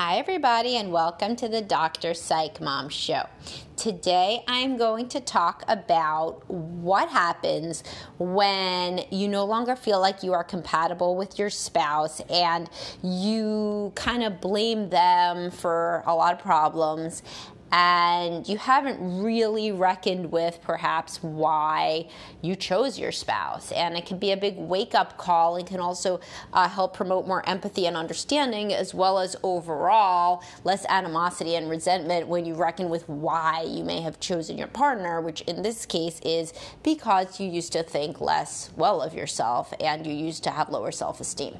Hi, everybody, and welcome to the Dr. Psych Mom Show. Today, I'm going to talk about what happens when you no longer feel like you are compatible with your spouse and you kind of blame them for a lot of problems and you haven't really reckoned with perhaps why you chose your spouse. And it can be a big wake up call and can also uh, help promote more empathy and understanding, as well as overall less animosity and resentment when you reckon with why you may have chosen your partner, which in this case is because you used to think less well of yourself and you used to have lower self esteem.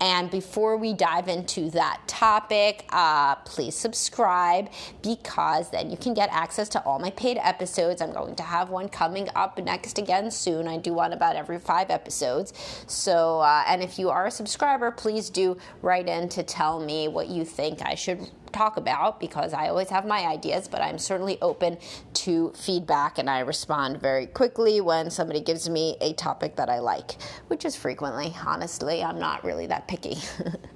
And before we dive into that topic, uh, please subscribe because because then you can get access to all my paid episodes. I'm going to have one coming up next again soon. I do one about every five episodes. So, uh, and if you are a subscriber, please do write in to tell me what you think I should talk about because I always have my ideas, but I'm certainly open to feedback and I respond very quickly when somebody gives me a topic that I like, which is frequently, honestly. I'm not really that picky.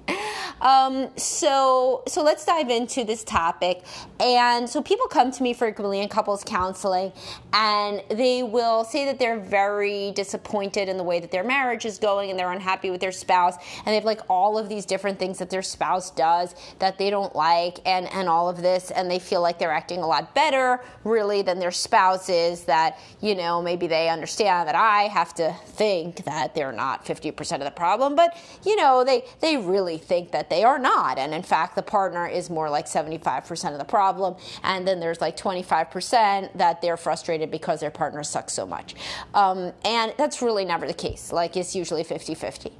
Um, so, so let's dive into this topic. And so people come to me frequently in couples counseling, and they will say that they're very disappointed in the way that their marriage is going, and they're unhappy with their spouse, and they have like all of these different things that their spouse does that they don't like, and and all of this, and they feel like they're acting a lot better, really, than their spouse is. That you know maybe they understand that I have to think that they're not 50% of the problem, but you know they they really think that they are not. And in fact, the partner is more like 75% of the problem. And then there's like 25% that they're frustrated because their partner sucks so much. Um, and that's really never the case. Like it's usually 50 50.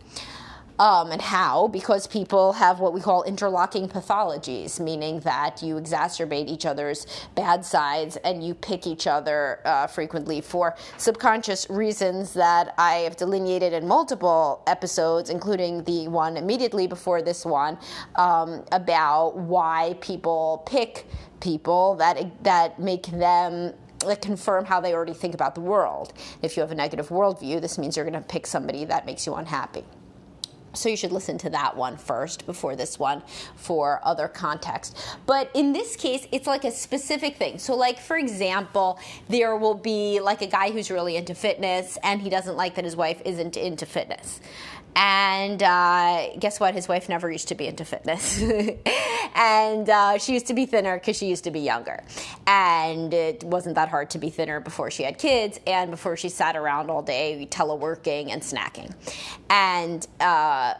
Um, and how? Because people have what we call interlocking pathologies, meaning that you exacerbate each other's bad sides and you pick each other uh, frequently for subconscious reasons that I have delineated in multiple episodes, including the one immediately before this one, um, about why people pick people that that make them that confirm how they already think about the world. If you have a negative worldview, this means you're going to pick somebody that makes you unhappy. So you should listen to that one first before this one for other context. But in this case, it's like a specific thing. So, like for example, there will be like a guy who's really into fitness and he doesn't like that his wife isn't into fitness. And uh, guess what? His wife never used to be into fitness. and uh, she used to be thinner because she used to be younger. And it wasn't that hard to be thinner before she had kids and before she sat around all day teleworking and snacking. And uh,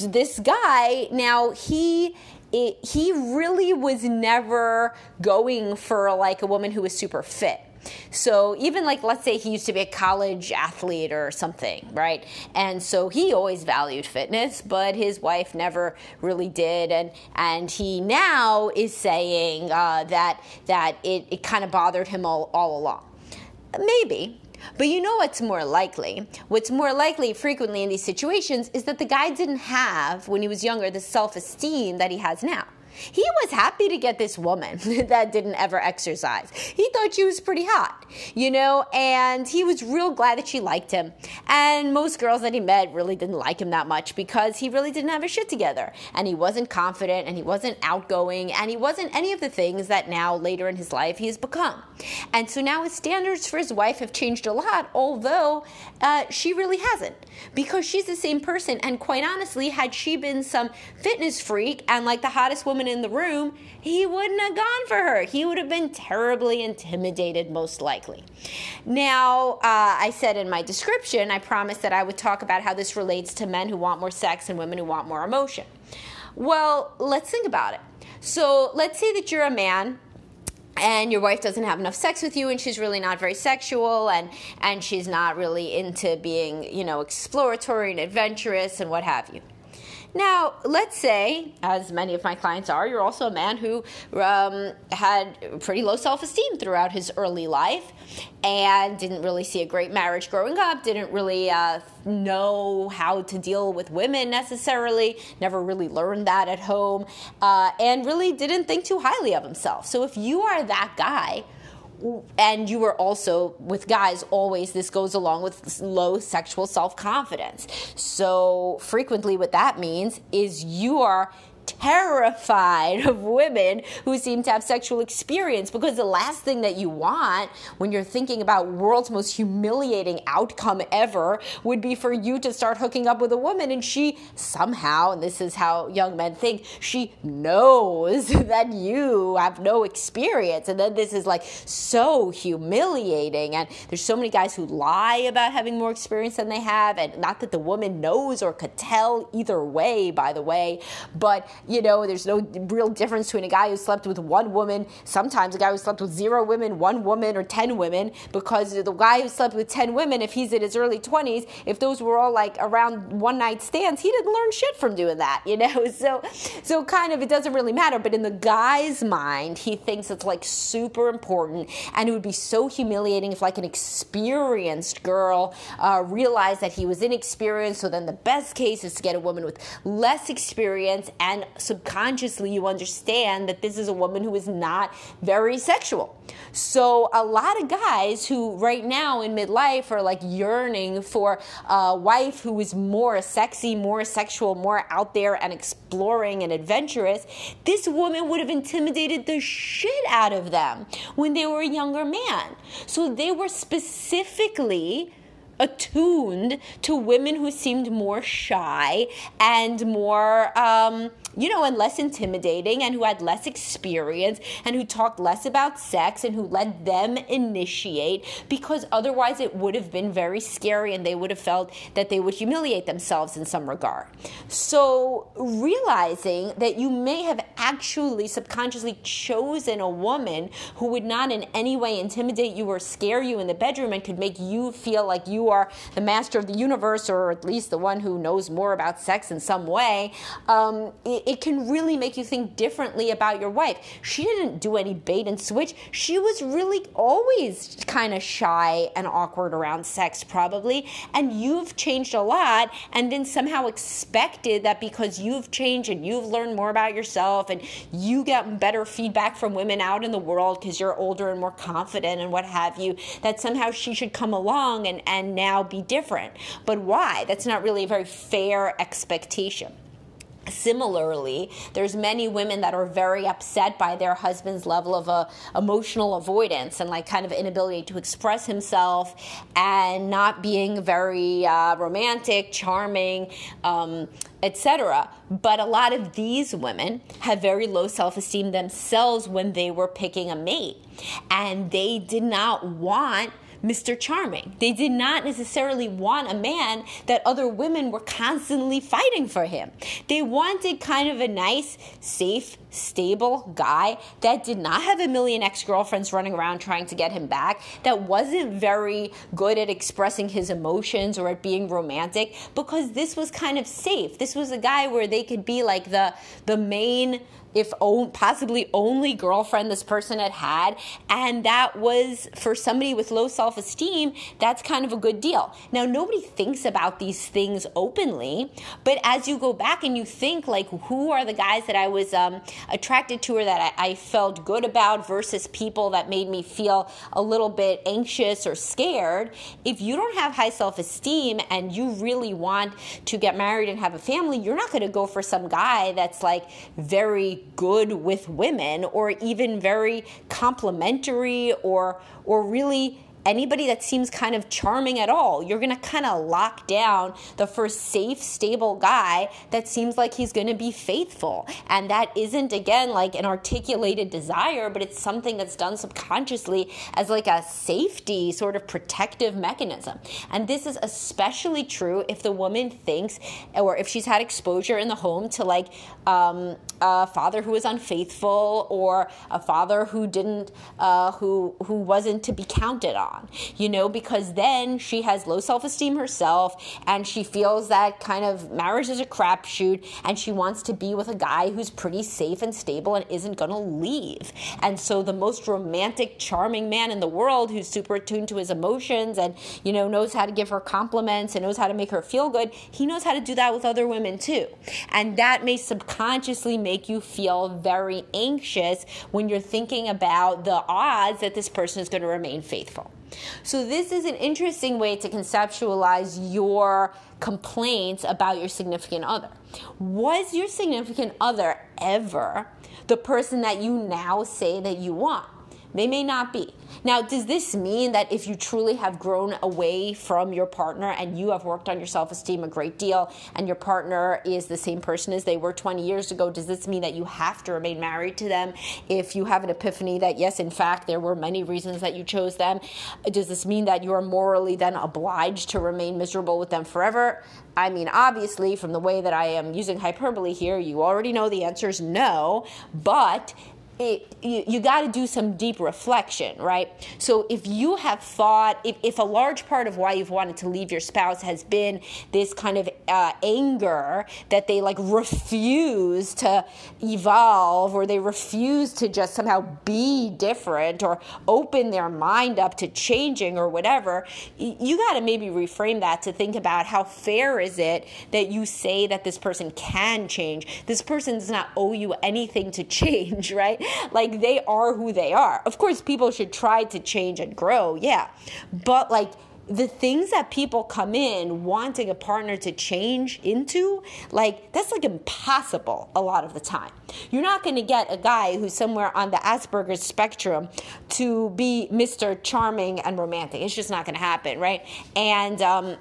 this guy, now he. It, he really was never going for like a woman who was super fit so even like let's say he used to be a college athlete or something, right? And so he always valued fitness, but his wife never really did, and and he now is saying uh, that that it, it kind of bothered him all, all along. Maybe, but you know what's more likely? What's more likely frequently in these situations is that the guy didn't have, when he was younger, the self esteem that he has now. He was happy to get this woman that didn't ever exercise. He thought she was pretty hot, you know, and he was real glad that she liked him. And most girls that he met really didn't like him that much because he really didn't have his shit together. And he wasn't confident and he wasn't outgoing and he wasn't any of the things that now later in his life he has become. And so now his standards for his wife have changed a lot, although uh, she really hasn't because she's the same person. And quite honestly, had she been some fitness freak and like the hottest woman in the room, he wouldn't have gone for her. He would have been terribly intimidated, most likely. Now, uh, I said in my description, I promised that I would talk about how this relates to men who want more sex and women who want more emotion. Well, let's think about it. So, let's say that you're a man and your wife doesn't have enough sex with you and she's really not very sexual and and she's not really into being you know exploratory and adventurous and what have you now, let's say, as many of my clients are, you're also a man who um, had pretty low self esteem throughout his early life and didn't really see a great marriage growing up, didn't really uh, know how to deal with women necessarily, never really learned that at home, uh, and really didn't think too highly of himself. So if you are that guy, and you were also with guys always this goes along with low sexual self-confidence. So frequently what that means is you are terrified of women who seem to have sexual experience because the last thing that you want when you're thinking about world's most humiliating outcome ever would be for you to start hooking up with a woman and she somehow, and this is how young men think, she knows that you have no experience. And then this is like so humiliating. And there's so many guys who lie about having more experience than they have. And not that the woman knows or could tell either way, by the way, but you know, there's no real difference between a guy who slept with one woman, sometimes a guy who slept with zero women, one woman, or 10 women, because the guy who slept with 10 women, if he's in his early 20s, if those were all like around one night stands, he didn't learn shit from doing that, you know? So, so kind of, it doesn't really matter. But in the guy's mind, he thinks it's like super important. And it would be so humiliating if, like, an experienced girl uh, realized that he was inexperienced. So then the best case is to get a woman with less experience and subconsciously you understand that this is a woman who is not very sexual. So a lot of guys who right now in midlife are like yearning for a wife who is more sexy, more sexual, more out there and exploring and adventurous, this woman would have intimidated the shit out of them when they were a younger man. So they were specifically attuned to women who seemed more shy and more um, you know, and less intimidating and who had less experience and who talked less about sex and who let them initiate because otherwise it would have been very scary and they would have felt that they would humiliate themselves in some regard. So, realizing that you may have actually subconsciously chosen a woman who would not in any way intimidate you or scare you in the bedroom and could make you feel like you are the master of the universe or at least the one who knows more about sex in some way. Um, it, it can really make you think differently about your wife. She didn't do any bait and switch. She was really always kind of shy and awkward around sex, probably. And you've changed a lot, and then somehow expected that because you've changed and you've learned more about yourself and you get better feedback from women out in the world because you're older and more confident and what have you, that somehow she should come along and, and now be different. But why? That's not really a very fair expectation similarly there's many women that are very upset by their husband's level of uh, emotional avoidance and like kind of inability to express himself and not being very uh, romantic charming um, etc but a lot of these women have very low self-esteem themselves when they were picking a mate. And they did not want Mr. Charming. They did not necessarily want a man that other women were constantly fighting for him. They wanted kind of a nice, safe, stable guy that did not have a million ex girlfriends running around trying to get him back, that wasn't very good at expressing his emotions or at being romantic, because this was kind of safe. This was a guy where they could be like the the main if possibly only girlfriend this person had had. And that was for somebody with low self esteem, that's kind of a good deal. Now, nobody thinks about these things openly, but as you go back and you think, like, who are the guys that I was um, attracted to or that I, I felt good about versus people that made me feel a little bit anxious or scared, if you don't have high self esteem and you really want to get married and have a family, you're not going to go for some guy that's like very good with women or even very complimentary or or really anybody that seems kind of charming at all. You're going to kind of lock down the first safe, stable guy that seems like he's going to be faithful. And that isn't, again, like an articulated desire, but it's something that's done subconsciously as like a safety sort of protective mechanism. And this is especially true if the woman thinks, or if she's had exposure in the home to like um, a father who was unfaithful or a father who didn't, uh, who, who wasn't to be counted on on, you know, because then she has low self esteem herself and she feels that kind of marriage is a crapshoot and she wants to be with a guy who's pretty safe and stable and isn't going to leave. And so the most romantic, charming man in the world who's super attuned to his emotions and, you know, knows how to give her compliments and knows how to make her feel good, he knows how to do that with other women too. And that may subconsciously make you feel very anxious when you're thinking about the odds that this person is going to remain faithful. So, this is an interesting way to conceptualize your complaints about your significant other. Was your significant other ever the person that you now say that you want? They may not be. Now, does this mean that if you truly have grown away from your partner and you have worked on your self esteem a great deal and your partner is the same person as they were 20 years ago, does this mean that you have to remain married to them if you have an epiphany that, yes, in fact, there were many reasons that you chose them? Does this mean that you are morally then obliged to remain miserable with them forever? I mean, obviously, from the way that I am using hyperbole here, you already know the answer is no, but it, you, you got to do some deep reflection, right? So if you have thought, if, if a large part of why you've wanted to leave your spouse has been this kind of uh, anger that they like refuse to evolve or they refuse to just somehow be different or open their mind up to changing or whatever, you got to maybe reframe that to think about how fair is it that you say that this person can change. This person does not owe you anything to change, right? like they are who they are. Of course, people should try to change and grow, yeah. But like the things that people come in wanting a partner to change into, like that's like impossible a lot of the time. You're not going to get a guy who's somewhere on the Asperger's spectrum to be Mr. Charming and romantic. It's just not going to happen, right? And um,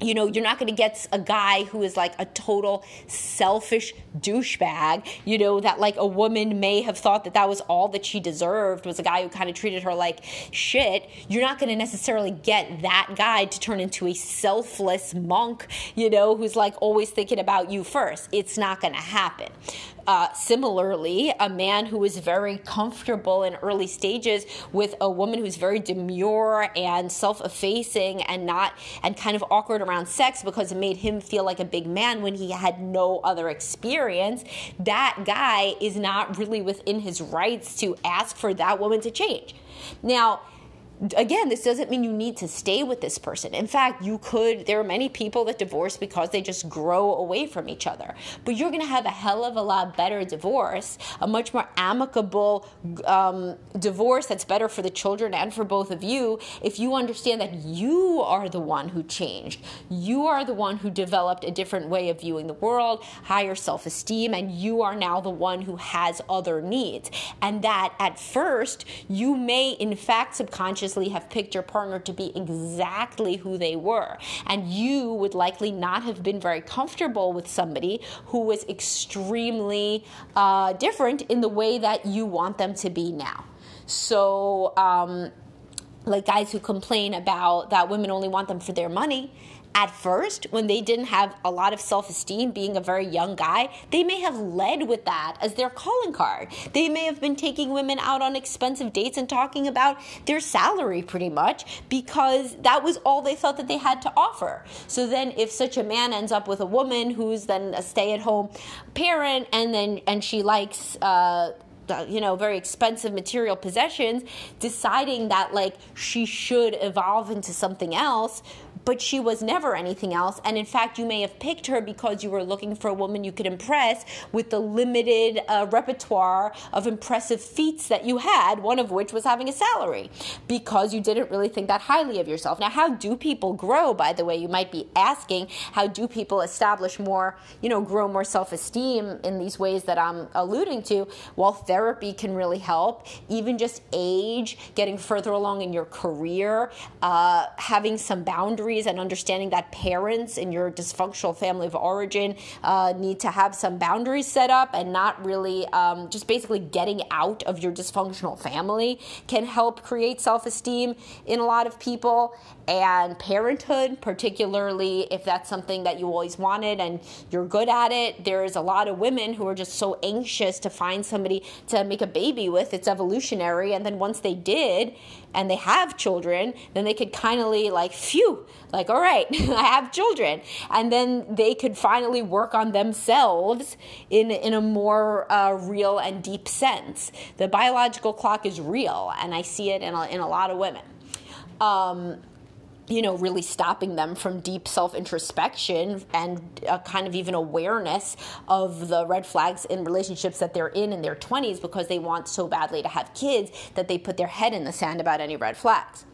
you know, you're not going to get a guy who is like a total selfish douchebag, you know, that like a woman may have thought that that was all that she deserved was a guy who kind of treated her like shit. You're not going to necessarily get that guy to turn into a selfless monk, you know, who's like always thinking about you first. It's not going to happen. Uh, similarly, a man who is very comfortable in early stages with a woman who's very demure and self-effacing and not and kind of awkward around sex because it made him feel like a big man when he had no other experience. That guy is not really within his rights to ask for that woman to change. Now, again, this doesn't mean you need to stay with this person. In fact, you could, there are many people that divorce because they just grow away from each other. But you're going to have a hell of a lot better divorce, a much more amicable um, divorce that's better for the children and for both of you if you understand that you are the one who changed. You are the one who developed a different way of viewing the world, higher self esteem, and you are now the one who has other needs. And that at first, you may, in fact, subconsciously have picked your partner to be exactly who they were. And you would likely not have been very comfortable with somebody who was extremely uh, different in the way that you want them to be now. So, um, like guys who complain about that women only want them for their money at first, when they didn't have a lot of self esteem, being a very young guy, they may have led with that as their calling card. They may have been taking women out on expensive dates and talking about their salary pretty much because that was all they thought that they had to offer. So then, if such a man ends up with a woman who's then a stay at home parent and then and she likes, uh, you know very expensive material possessions deciding that like she should evolve into something else but she was never anything else. And in fact, you may have picked her because you were looking for a woman you could impress with the limited uh, repertoire of impressive feats that you had, one of which was having a salary, because you didn't really think that highly of yourself. Now, how do people grow, by the way? You might be asking, how do people establish more, you know, grow more self esteem in these ways that I'm alluding to? Well, therapy can really help. Even just age, getting further along in your career, uh, having some boundaries boundaries and understanding that parents in your dysfunctional family of origin uh, need to have some boundaries set up and not really um, just basically getting out of your dysfunctional family can help create self esteem in a lot of people. And parenthood, particularly if that's something that you always wanted and you're good at it, there's a lot of women who are just so anxious to find somebody to make a baby with. It's evolutionary. And then once they did, and they have children, then they could kind of like, phew, like, all right, I have children. And then they could finally work on themselves in, in a more uh, real and deep sense. The biological clock is real, and I see it in a, in a lot of women. Um, you know, really stopping them from deep self introspection and a kind of even awareness of the red flags in relationships that they're in in their 20s because they want so badly to have kids that they put their head in the sand about any red flags.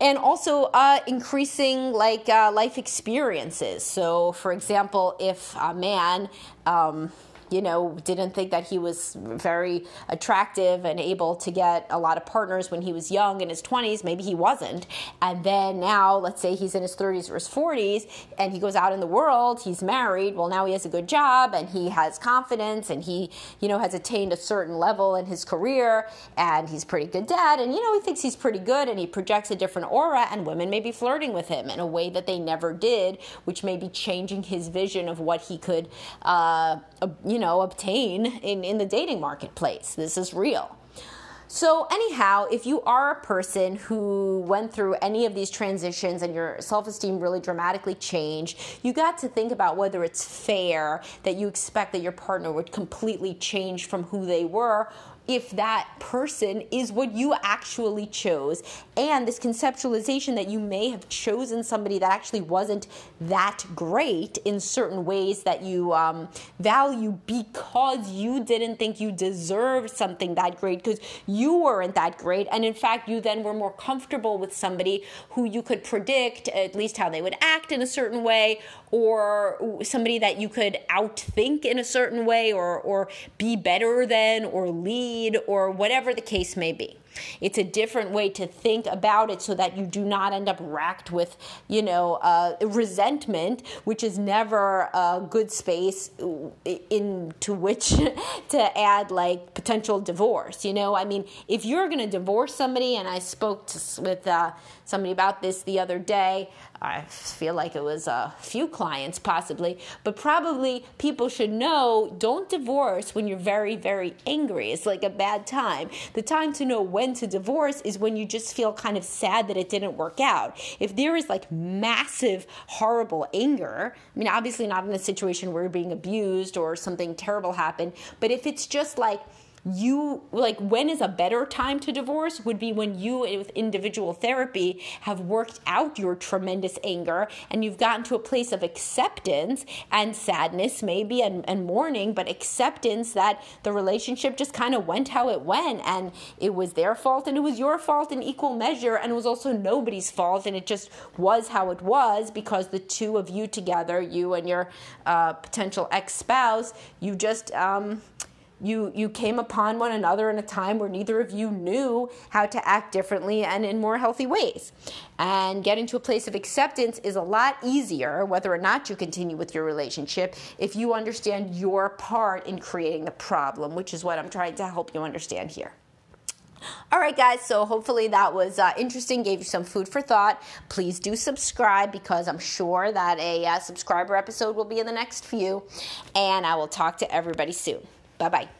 and also uh, increasing like uh, life experiences. So, for example, if a man um, you know, didn't think that he was very attractive and able to get a lot of partners when he was young in his 20s. Maybe he wasn't. And then now, let's say he's in his 30s or his 40s and he goes out in the world, he's married. Well, now he has a good job and he has confidence and he, you know, has attained a certain level in his career and he's pretty good dad. And, you know, he thinks he's pretty good and he projects a different aura and women may be flirting with him in a way that they never did, which may be changing his vision of what he could, uh, you know, obtain in, in the dating marketplace. This is real. So, anyhow, if you are a person who went through any of these transitions and your self esteem really dramatically changed, you got to think about whether it's fair that you expect that your partner would completely change from who they were if that person is what you actually chose. And this conceptualization that you may have chosen somebody that actually wasn't that great in certain ways that you um, value because you didn't think you deserved something that great because you weren't that great. And in fact, you then were more comfortable with somebody who you could predict at least how they would act in a certain way or somebody that you could outthink in a certain way or, or be better than or lead or whatever the case may be. It's a different way to think about it so that you do not end up racked with, you know, uh, resentment, which is never a good space into which to add like potential divorce. You know, I mean, if you're going to divorce somebody, and I spoke to, with uh, somebody about this the other day, I feel like it was a few clients possibly, but probably people should know don't divorce when you're very, very angry. It's like a bad time. The time to know when to divorce is when you just feel kind of sad that it didn't work out. If there is like massive, horrible anger, I mean, obviously not in a situation where you're being abused or something terrible happened, but if it's just like, you like when is a better time to divorce would be when you with individual therapy have worked out your tremendous anger and you've gotten to a place of acceptance and sadness maybe and, and mourning but acceptance that the relationship just kind of went how it went and it was their fault and it was your fault in equal measure and it was also nobody's fault and it just was how it was because the two of you together you and your uh, potential ex-spouse you just um, you you came upon one another in a time where neither of you knew how to act differently and in more healthy ways and getting to a place of acceptance is a lot easier whether or not you continue with your relationship if you understand your part in creating the problem which is what i'm trying to help you understand here all right, guys, so hopefully that was uh, interesting, gave you some food for thought. Please do subscribe because I'm sure that a uh, subscriber episode will be in the next few. And I will talk to everybody soon. Bye bye.